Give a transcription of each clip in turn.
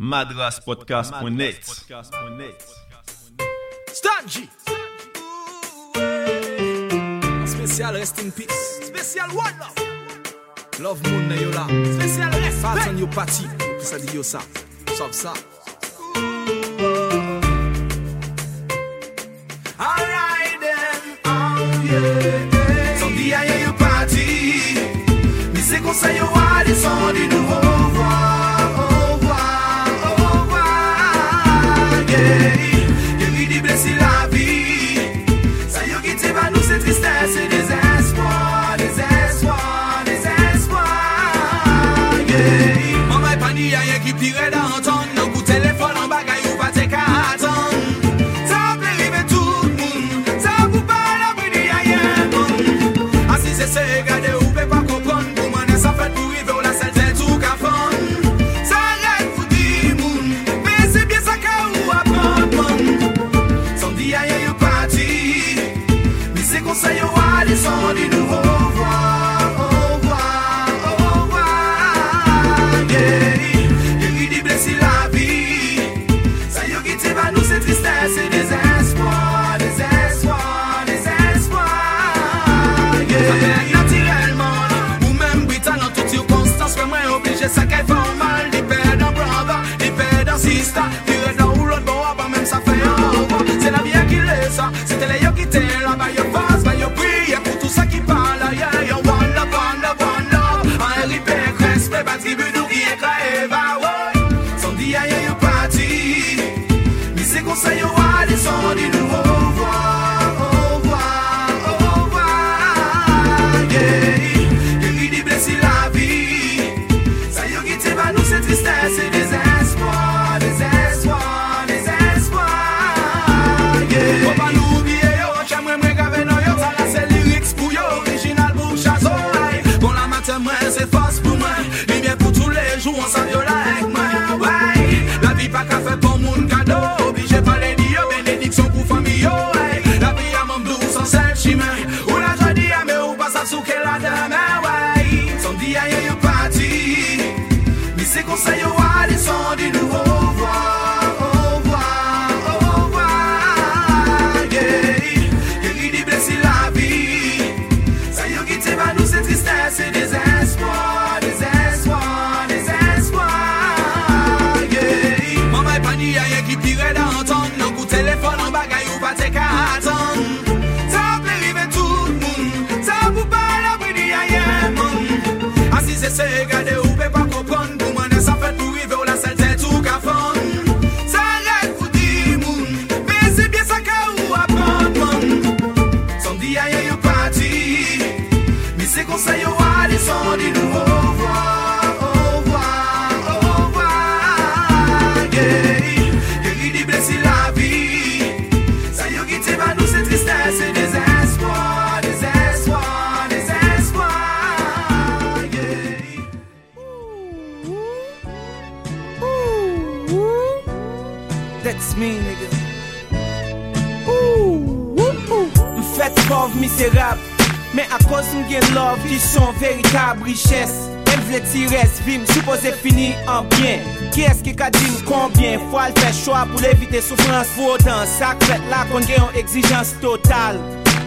madraspodcast.net Stanji. Spécial Rest in Peace. Spécial One Love. Love Moon na yo la. Spécial Respect Fatan yo pati. Ki sa di yo sa. Sop sa. Alright then. Oh yeah Son di a yo pati. Mi se kon sa yo wali Son di e pa ni a ye ki pire dan ton Nan moi obligé sa kay fon mal Di perdant brother, di perdant sister. Tire dans ou l'autre bon avant même ça fait un revoir C'est la vie qui l'est ça C'était les yo qui t'es là moun Asi Fèt pov miserab Men akos m gen love ki son veritab riches M vle ti res vim, Supose fini an bien Ki eske ka di m konbyen, fwa l fè chwa pou levite soufrans Vodan sak fèt la kon gen yon exijans total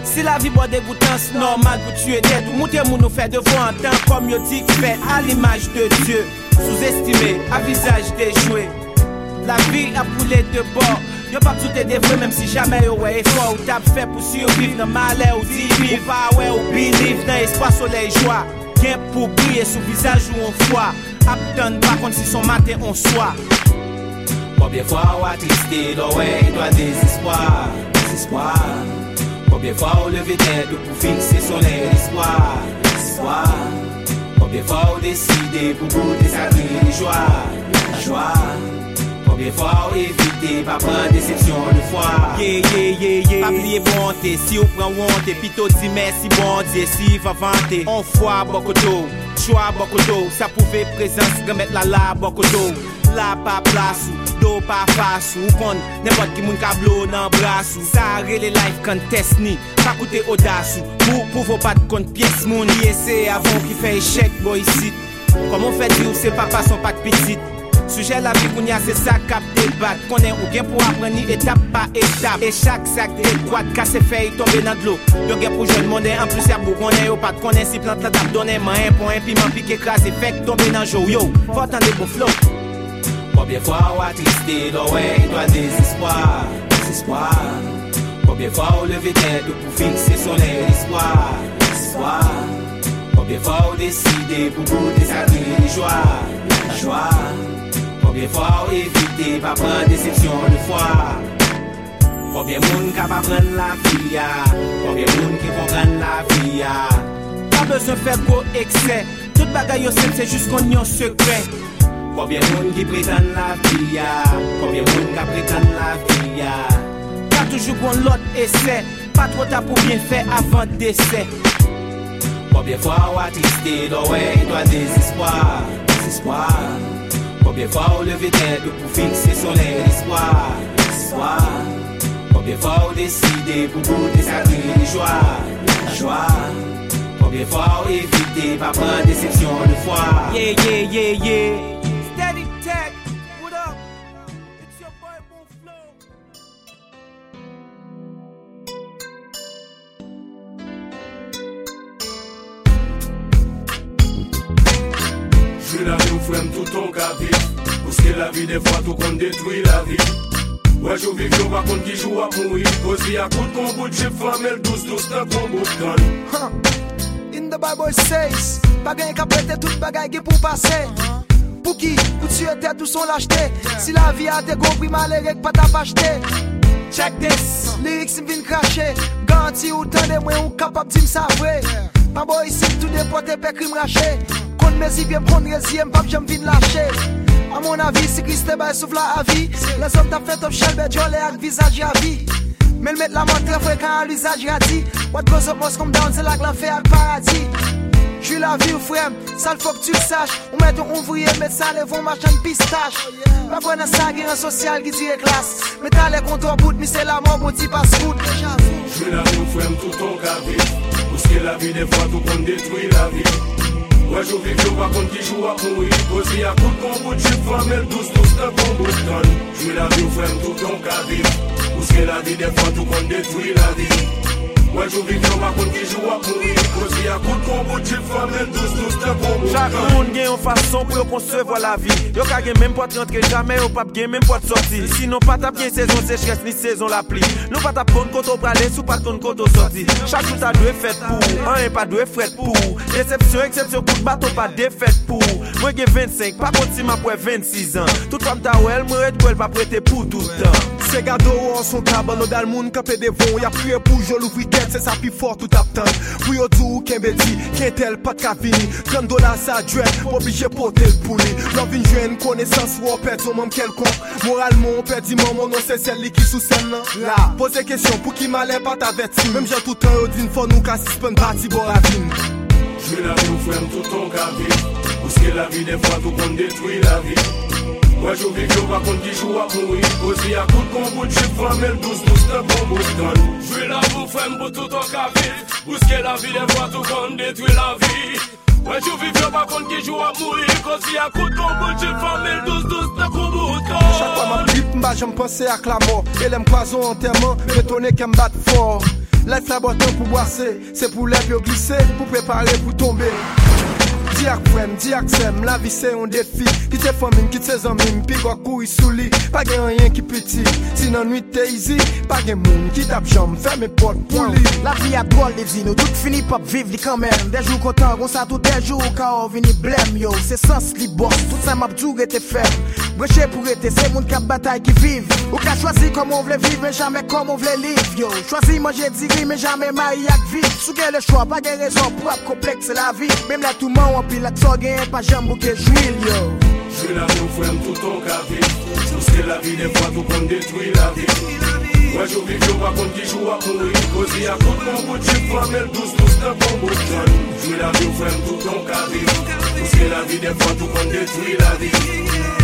Si la vi bo devoutans normal pou tue det Ou moutè moun nou fè devon an tan Kom yo di k fè al imaj de Dieu. Sous-estime, a visaj de jwe La vi ap roule de bor Yo pa tout est vrai même si jamais yo ouais effort Ou tap fait pour survivre dans malheur ou divin Ou pa ouais ou believe dans espoir soleil joie. Gen pour briller sous visage ou on foi Apton par contre si son matin on soit. Combien fois ou attristé, lo ouais, doit désespoir, désespoir. Combien fois ou lever tête ou pour fixer soleil l'espoir, l'espoir Combien fois ou décider pour goûter sa vie, joie, la Mè fwa ou evite, pa pran deseksyon nou fwa. Ye, ye, ye, ye, pa plie bonte Si ou pran wante, pito di mersi bonte Si va vante, an fwa bokoto Chwa bokoto, sa pouve prezans Remet la la bokoto. La pa plasou, do pa fasou Ou kon, nepot ki moun kablo nan brasou. Sa rele life contest ni Pa koute odasou, pou pouvo pat kont piyes moun Ye se avon ki fe eshek boy sit. Koman fe di ou se papa son pat pitit? Sujet la vie qu'on y a c'est ça cap débat. Qu'on est ou bien pour apprendre étape par étape. Et chaque sac d'étoile casse fait tomber dans de l'eau. Yo gen pour jeune monde en plus cerveau qu'on est yo pas qu'on est si plante la table donner main pour un piment piqué écrasé fait tomber dans jour. Yo Faut attendre pour flow. Combien fois ou attristé, do ouais, toi désespoir, désespoir Combien fois on lever tête pour fixer son espoir, espoir. Combien fois on décider pour goûter sa vie, joie, la Fok de fwa ou evite, pa pran deseksyon de fwa. Fok de moun ka pa pran la fiya Fok de moun ki pa pran la fiya Pa bezon fè gwo ekse Tout bagay yo sep se jous kon yon sekre. Fok de moun ki pretan la fiya Fok de moun ka pretan la fiya Pa toujou kon lot ese Pa tro ta pou bien fè avan dese Fok de fwa ou atiste, do wey do a desespoir Desespoir Combien fois on levé tête pour fixer son espoir, espoir Combien fois on décidé pour goûter sa vie, joie, joie? Combien fois on évité pas prendre déception de foi? Yeah, yeah, yeah, yeah Depi la vi ou fwem touton ka viv Pouske la vi defwa tou kon detwi la vi. Wè jou viv yo bakon ki jou ap moui. Kozi akout kon bout chip famel Douz douz tan kon bout kan In the Bible says Bagay ka prete tout bagay ki pou pase. Pou ki, pou tue te tout son lachete Si la vi a te kompri malerek pata pachete Check this, Lyrics si m vin krashe Ganti ou tande mwen ou kapap di m savre Pambo isi tout depote pe krim rache An mezi vye mpon rezi, mpap jem vin lache A mon avi, si kriste bay souf la avi Le zom tap fet op chel bedjole ak vizaj yavi Mel met la mot tre frekan an l'usaj rati What goes up must come down, se lak lan fe ak paradis. Jwi la vi ou frem, sal fok tu sache Ou met ou ouvriye, met sa levon machan pistache. Pa vwe nan sa giren sosyal ki dire klas Met ale kontor bout, mi se la mor boti pas kout Jwi la vi ou frem, touton ka vi Ou ske la vi defwa, tou kon detwi la vi Mwen jou viv yo wakon ki jou wak mou yi Kozi akout kon kout chip famel Douz douz te kon boustan Jwi la vi ou fèm tout yon kaviv Pouske la vi defan tout kon detwi la vi Mwen chou vivyon bakon ki jou ap mouri. Kosi akout kon bout chil famen dous dous te kon Chak moun gen yon fason pou yo konsevo la vi. Yo ka gen menm pot rentre jamen yo pap gen menm pot sorti. Sinon pat ap gen sezon sechres ni sezon la pli Nou pat ap kon koto prale sou pat kon koto sorti. Chak tout a dwe fet pou, an yon pa dwe fret pou. Decepsyon, eksepsyon, kout bato pa defet pou. Mwen gen 25, pa konti ma pou e 26 an. Tout fam ta wel, mwen red wel pa prete pou toutan Se gado an son taban, nou dal moun kape devon Ya priye pou jol ou fite se sa pi fort tout ap tan Pou yo dou ken bedi, ken tel pat ka vini 30 dola sa dwen, oblije pote pou li Lò vin jwen konesans ou opet zo mam kelkon Moralmon, perdi maman, non se sel li ki sou sen nan La, pose kesyon pou ki malen pat aveti Mem jan tout an yo din fon nou ka sispen bati bo ravin Jwi la vi ou frem tout ton ka viv Pouske la vi de fwa tout kon detwi la vi Wè jou viv yo ki moui Kozi a kout kon bout bout. Kan Jwi la vi ou frem pou tout ton ka viv Pouske la vi de fwa tout kon detwi la vi jou viv yo ki moui Kozi a kout kon bout fois ma blip, mba penser à la mort. Et l'aime poison enterrement, m'étonner qu'elle me batte fort. Life la boisser, c'est pour les pieds glisser, pour préparer pour tomber Di ak frem, di ak sem, la vi se yon defi Kite famin, kite se zanmim, pi gwa kouri sou li Pa gen rien ki piti, si nan nuit te easy. Pa gen moun ki tap jam, ferme pot pou li La vie a de vie, nous tout fini pas vivre li quand même. Des jours contents, on ça tout des jours quand on vini blême yo. C'est sens li boss, tout ça m'a dû était faible. Brecher pour être, c'est moun a bataille qui vive. Ou qu'a choisi comme on veut vivre, mais jamais comme on veut vivre yo. Choisi manger diri, mais jamais marié ak vivre. Sou gen le choix, pas gen raison pour ap complexe la vie. Même la en pile la tso gen, pas jambe ou que j'huile yo. La vi ou frem tout ton ka viv la vi de fwa tout kon detwi la vi Wè jou viv yo pa ki jou Kozi a kout kon bout chip famel Dous dous ta kon bout kan Jwi la vi ou frem tout ton ka viv Pouske la vi de fwa tout kon detwi la vi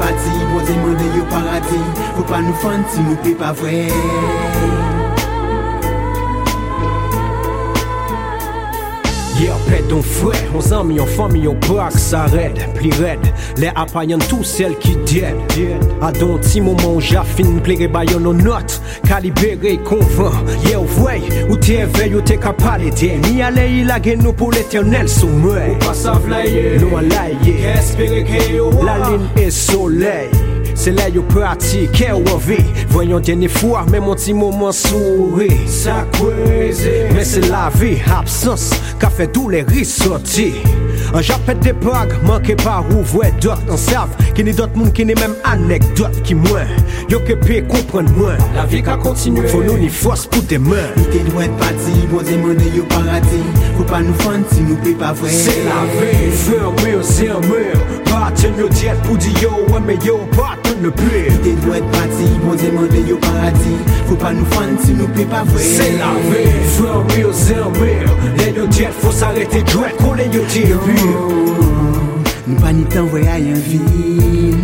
pati Bote mwede yo parati Pou pa nou fanti nou pe pa vre pète ton frère, on amis, en famille, on braque, ça raide, pli raide. Les appaillants, tous celles qui dead. A don ti moment, j'affine, pléré bayon nos notes, calibré, convainc. Yeah, ouais, ou t'es éveillé, ou t'es capable de Ni aller, il a nous pour l'éternel sommeil. Nous à l'ailler. Espérer La ligne est soleil. Se lè yo prati, kè wavè Voyon dene fwa, mè mwen ti mouman souri Sa kweze Mè se la vi, absens Ka fè dou lè risoti An japet de bag, manke pa ou vwe dot An sav, ki ni dot moun ki ni mèm anekdot Ki mwen, yo ke pe kompren mwen La vi ka kontinue Fon nou ni fos pou demen Ni te dwen pati, bon te yo parati Fou pa nou fanti, nou pe pa vwe Se la vi, fè mè, se Paten yo diet pou di yo, wè mè yo paten le pire Te dwe pati, bon te mande yo paradis Fou pa nou fan si nou pe pa vwe. Se la ve, fwe real, se real Le yo diet, fò s'arete dwe kone yo diet Nou pa ni tan vwe a yon vin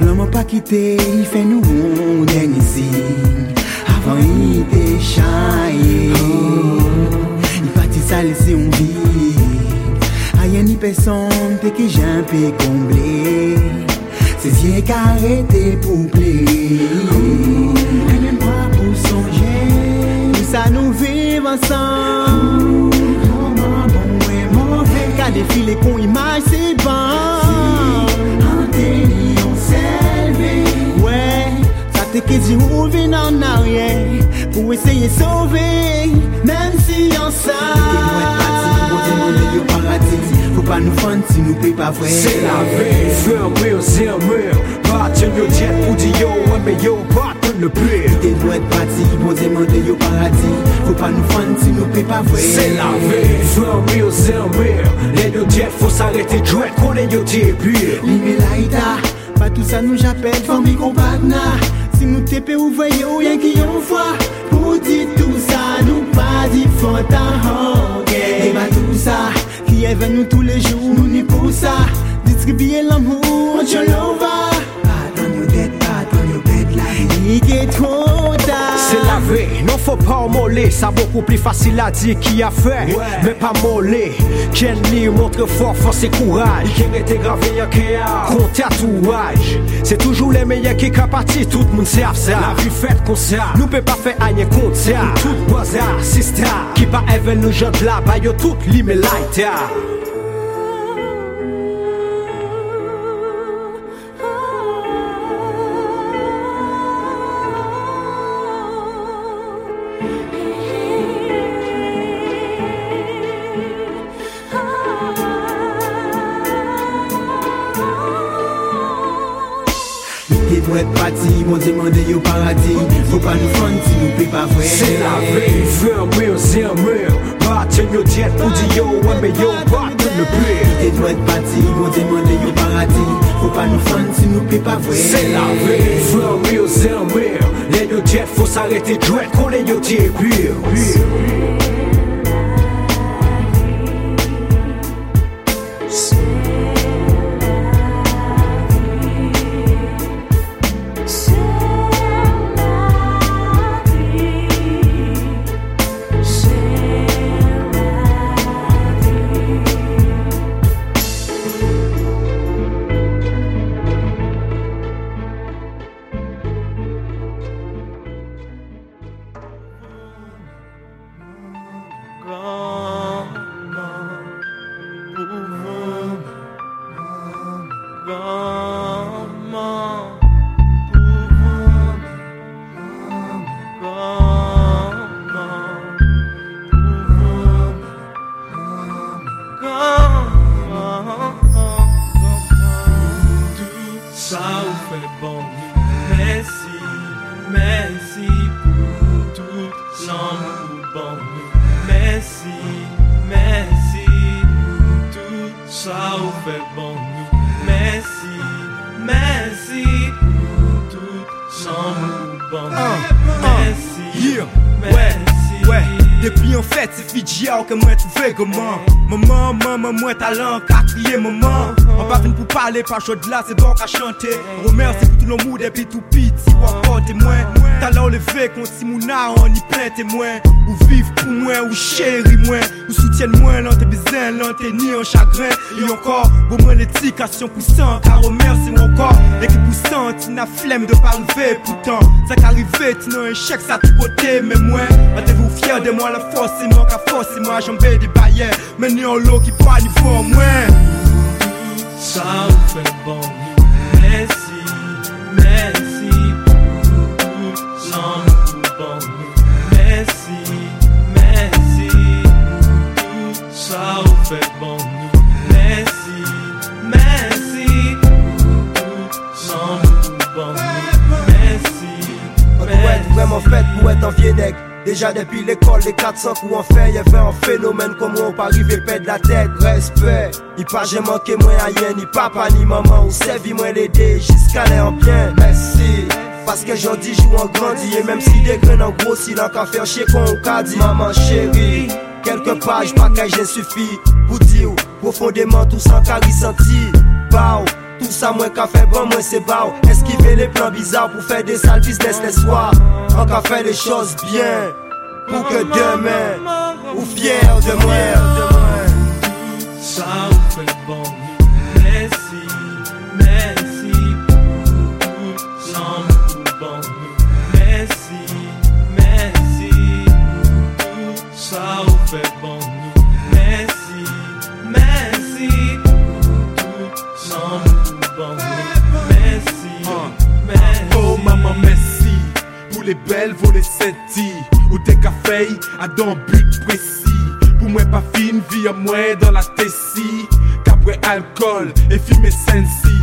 L'anman pa kite, y fe nou on denye zin Avan y te chaye. Y pati sa lese yon vin A yon ni peson te ki jan pe komble. Se zye karete pou ple Anyen mwa pou sonje Mou sa nou viv ansan. Mouman bon e mouve Ka defile kon imaj se ban. An te li an selve. Ouè, sa te ke di ou vin an arye Pou eseye sove Mem si an sa Te mwen pati, mwen te mwen de yo paradis Fou pa nou fanti, nou pe pa vre Se la ve, fe ou yo jet pou di yo Mwen me yo baton le pil Ide dwe pati, bon zemande yo paradi. Fou pa nou fan si nou pe pa vwe. Se la ve, sou an real, se an real Le yo jet fos arete dwet konen yo debir Li me la ida, pa tout sa nou japel Fami kompagna, si nou tepe ou vwe yo Yen ki yon fwa, pou di tout sa Nou pa di fanta hange. E ba tout sa, ki even nou tou le jou Nou ni pou sa. Distribye l'amour, an chan lova. Est trop tard. C'est la vie, non faut pas moller. Ça beaucoup plus facile à dire qui a fait, mais pas moller. Quel lit montre fort, force et courage. Qui était gravé kéa, gros tatouage. C'est toujours les meilleurs qui capatent, tout le monde sait ça. La vie faite comme ça, nous peut pas faire rien contre ça. Tout bazar, sister, qui pas even nous jante là, bah yo tout l'imelaita. demande yo paradis. Faut pas nous fendre si nous paye pas vrai. C'est la vie, faire mur, c'est un mur. Yo diète ou di yo, ouais mais yo baten le pire Quitte doit être parti, vont demande yo paradis. Faut pas nous fendre si nous paye pas vrai. C'est la vie, faire mur, c'est un mur. Les yo diète, faut s'arrêter direct, qu'on les yo pire, pire, pur. gone. En fait, c'est Fidjiao que moi trouvé comment? Maman, maman, moi talent, qu'à crier maman On pas venu pour parler, pas chaud de là, c'est donc à chanter. Remercie pour tout le monde, et puis tout petit, ou encore témoin Talent levé, contre Simona, on y plein témoin Ou vivre pour moi, ou chéri moi Ou soutien moi, l'an t'es besoin, l'an t'es ni en chagrin. Et encore, bon moi l'éducation poussant, car remercie mon corps Et qui poussant, tu n'as flemme de pas Pourtant, ça qu'arrivé, tu n'as un chèque, ça tout côté Mais moi, êtes-vous fier de moi, la force c'est moi, qu'à force c'est moi, j'en des baillets Mais ni en l'eau qui pas niveau moins Ça vous fait bon Déjà depuis l'école, les 400 coups en fait, y avait un phénomène comme on pas arriver perdre la tête. Respect, il pas j'ai manqué moi à rien, ni papa ni maman, ou servi moi l'aider jusqu'à aller en bien. Merci. Parce que j'en dis, joue en grandi, et même si des graines en gros, si l'on qu'à faire chier qu'on qu'a dit. Maman chérie, quelques pages, pas qu'à j'ai suffi pour dire profondément tout ça qu'a ressenti. Bao. Tout ça, moi, qu'a fait bon, moi, c'est bao. Esquiver les plans bizarres pour faire des sales business les soirs. On qu'a fait les choses bien. Pour que demain, ou fier de moi. ça vous fait bon. Merci, merci pour tout, sans nous bon. Merci, merci pour tout, ça vous fait bon. Merci, merci pour tout, sans nous bon. Merci, merci. Oh maman merci Pour les belles volées senties Des cafés à d'un but précis. Pour moi pas fine vie à moi dans la tessie. Qu'après alcool et fumer sensi.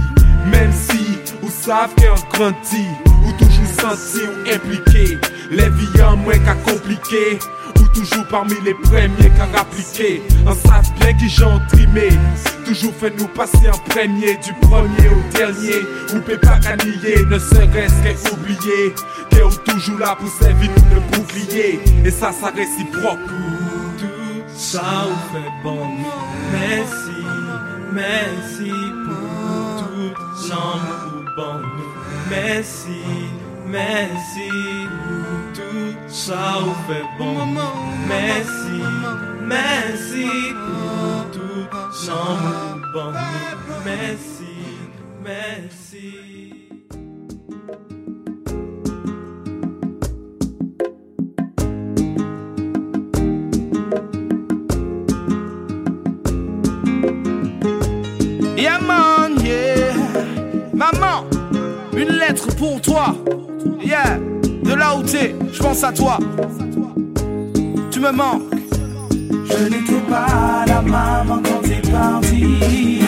Même si ou savent qu'un grandi Ou toujours senti ou impliqué. Les vies en moins qu'à compliqué Ou toujours parmi les premiers qu'à rappliquer. En savent bien qui j'en trimé Toujours fait nous passer premier Du premier au dernier. Ou pas Ne serait-ce qu'à oublier Qu'est ou toujours là pour servir nous de bouclier Et ça ça réciproque tout ça vous fait bon. Merci, merci pour tout nous bon. Merci, merci pour tout ça vous fait bon. Merci, merci pour tout sans nous bon nous. Merci, merci. Yeah yeah Maman, une lettre pour toi Yeah, de là où t'es, je pense à toi Tu me manques Je n'étais pas la maman quand t'es parti.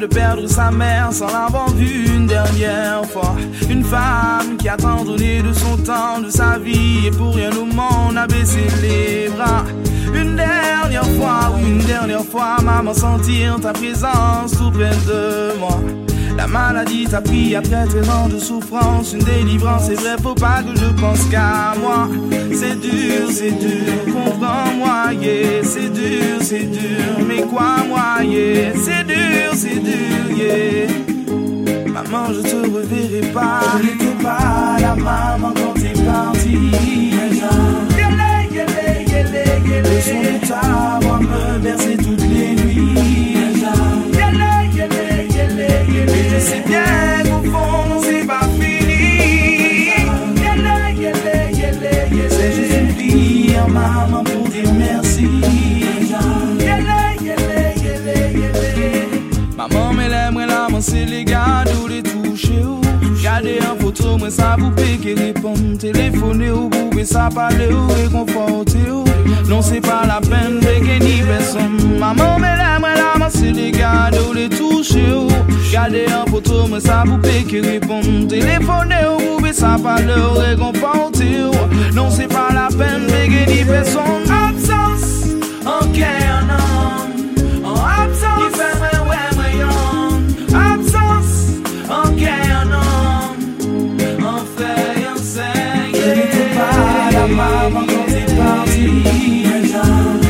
De perdre sa mère sans l'avoir vue une dernière fois Une femme qui a tant donné de son temps, de sa vie Et pour rien au monde a baissé les bras Une dernière fois, oui une dernière fois Maman sentir ta présence tout près de moi la maladie t'a pris après 13 ans de souffrance, une délivrance, c'est vrai, faut pas que je pense qu'à moi. C'est dur, c'est dur, comprends-moi, yeah. C'est dur, c'est dur, mais quoi, moi, yeah. Je te reverrai pas. Je n'étais pas la maman quand t'es parti. Le son de ta voix me berçait toutes les nuits. Et je sais bien qu'au fond, c'est pas fini. C'est juste prière, maman, pour dire merci. Photo, moi moi ça vous paye qui répond. Téléphoner ou pouvez ça parler ou réconforter ou Non c'est pas la peine de gagner personne. Maman mais là moi là moi c'est les gars ou les toucher ou un photo moi ça vous paye qui répond. Téléphoner ou pouvez ça parler ou réconforter ou Non c'est pas la peine de gagner personne. Absence, ok non pas la maman quand t'es parti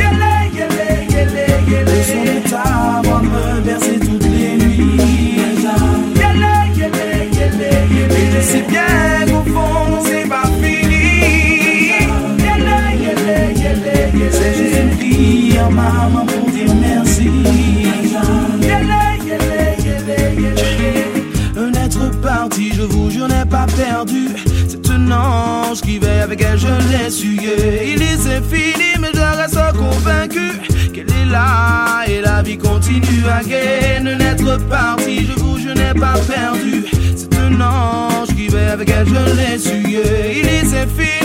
Yélé, yélé, yélé, yélé Le son des tables me bercer continue à gagner. Un être parti, je vous jure, n'est pas perdu. C'est un ange qui veille avec elle, je l'ai sué. Il est fini.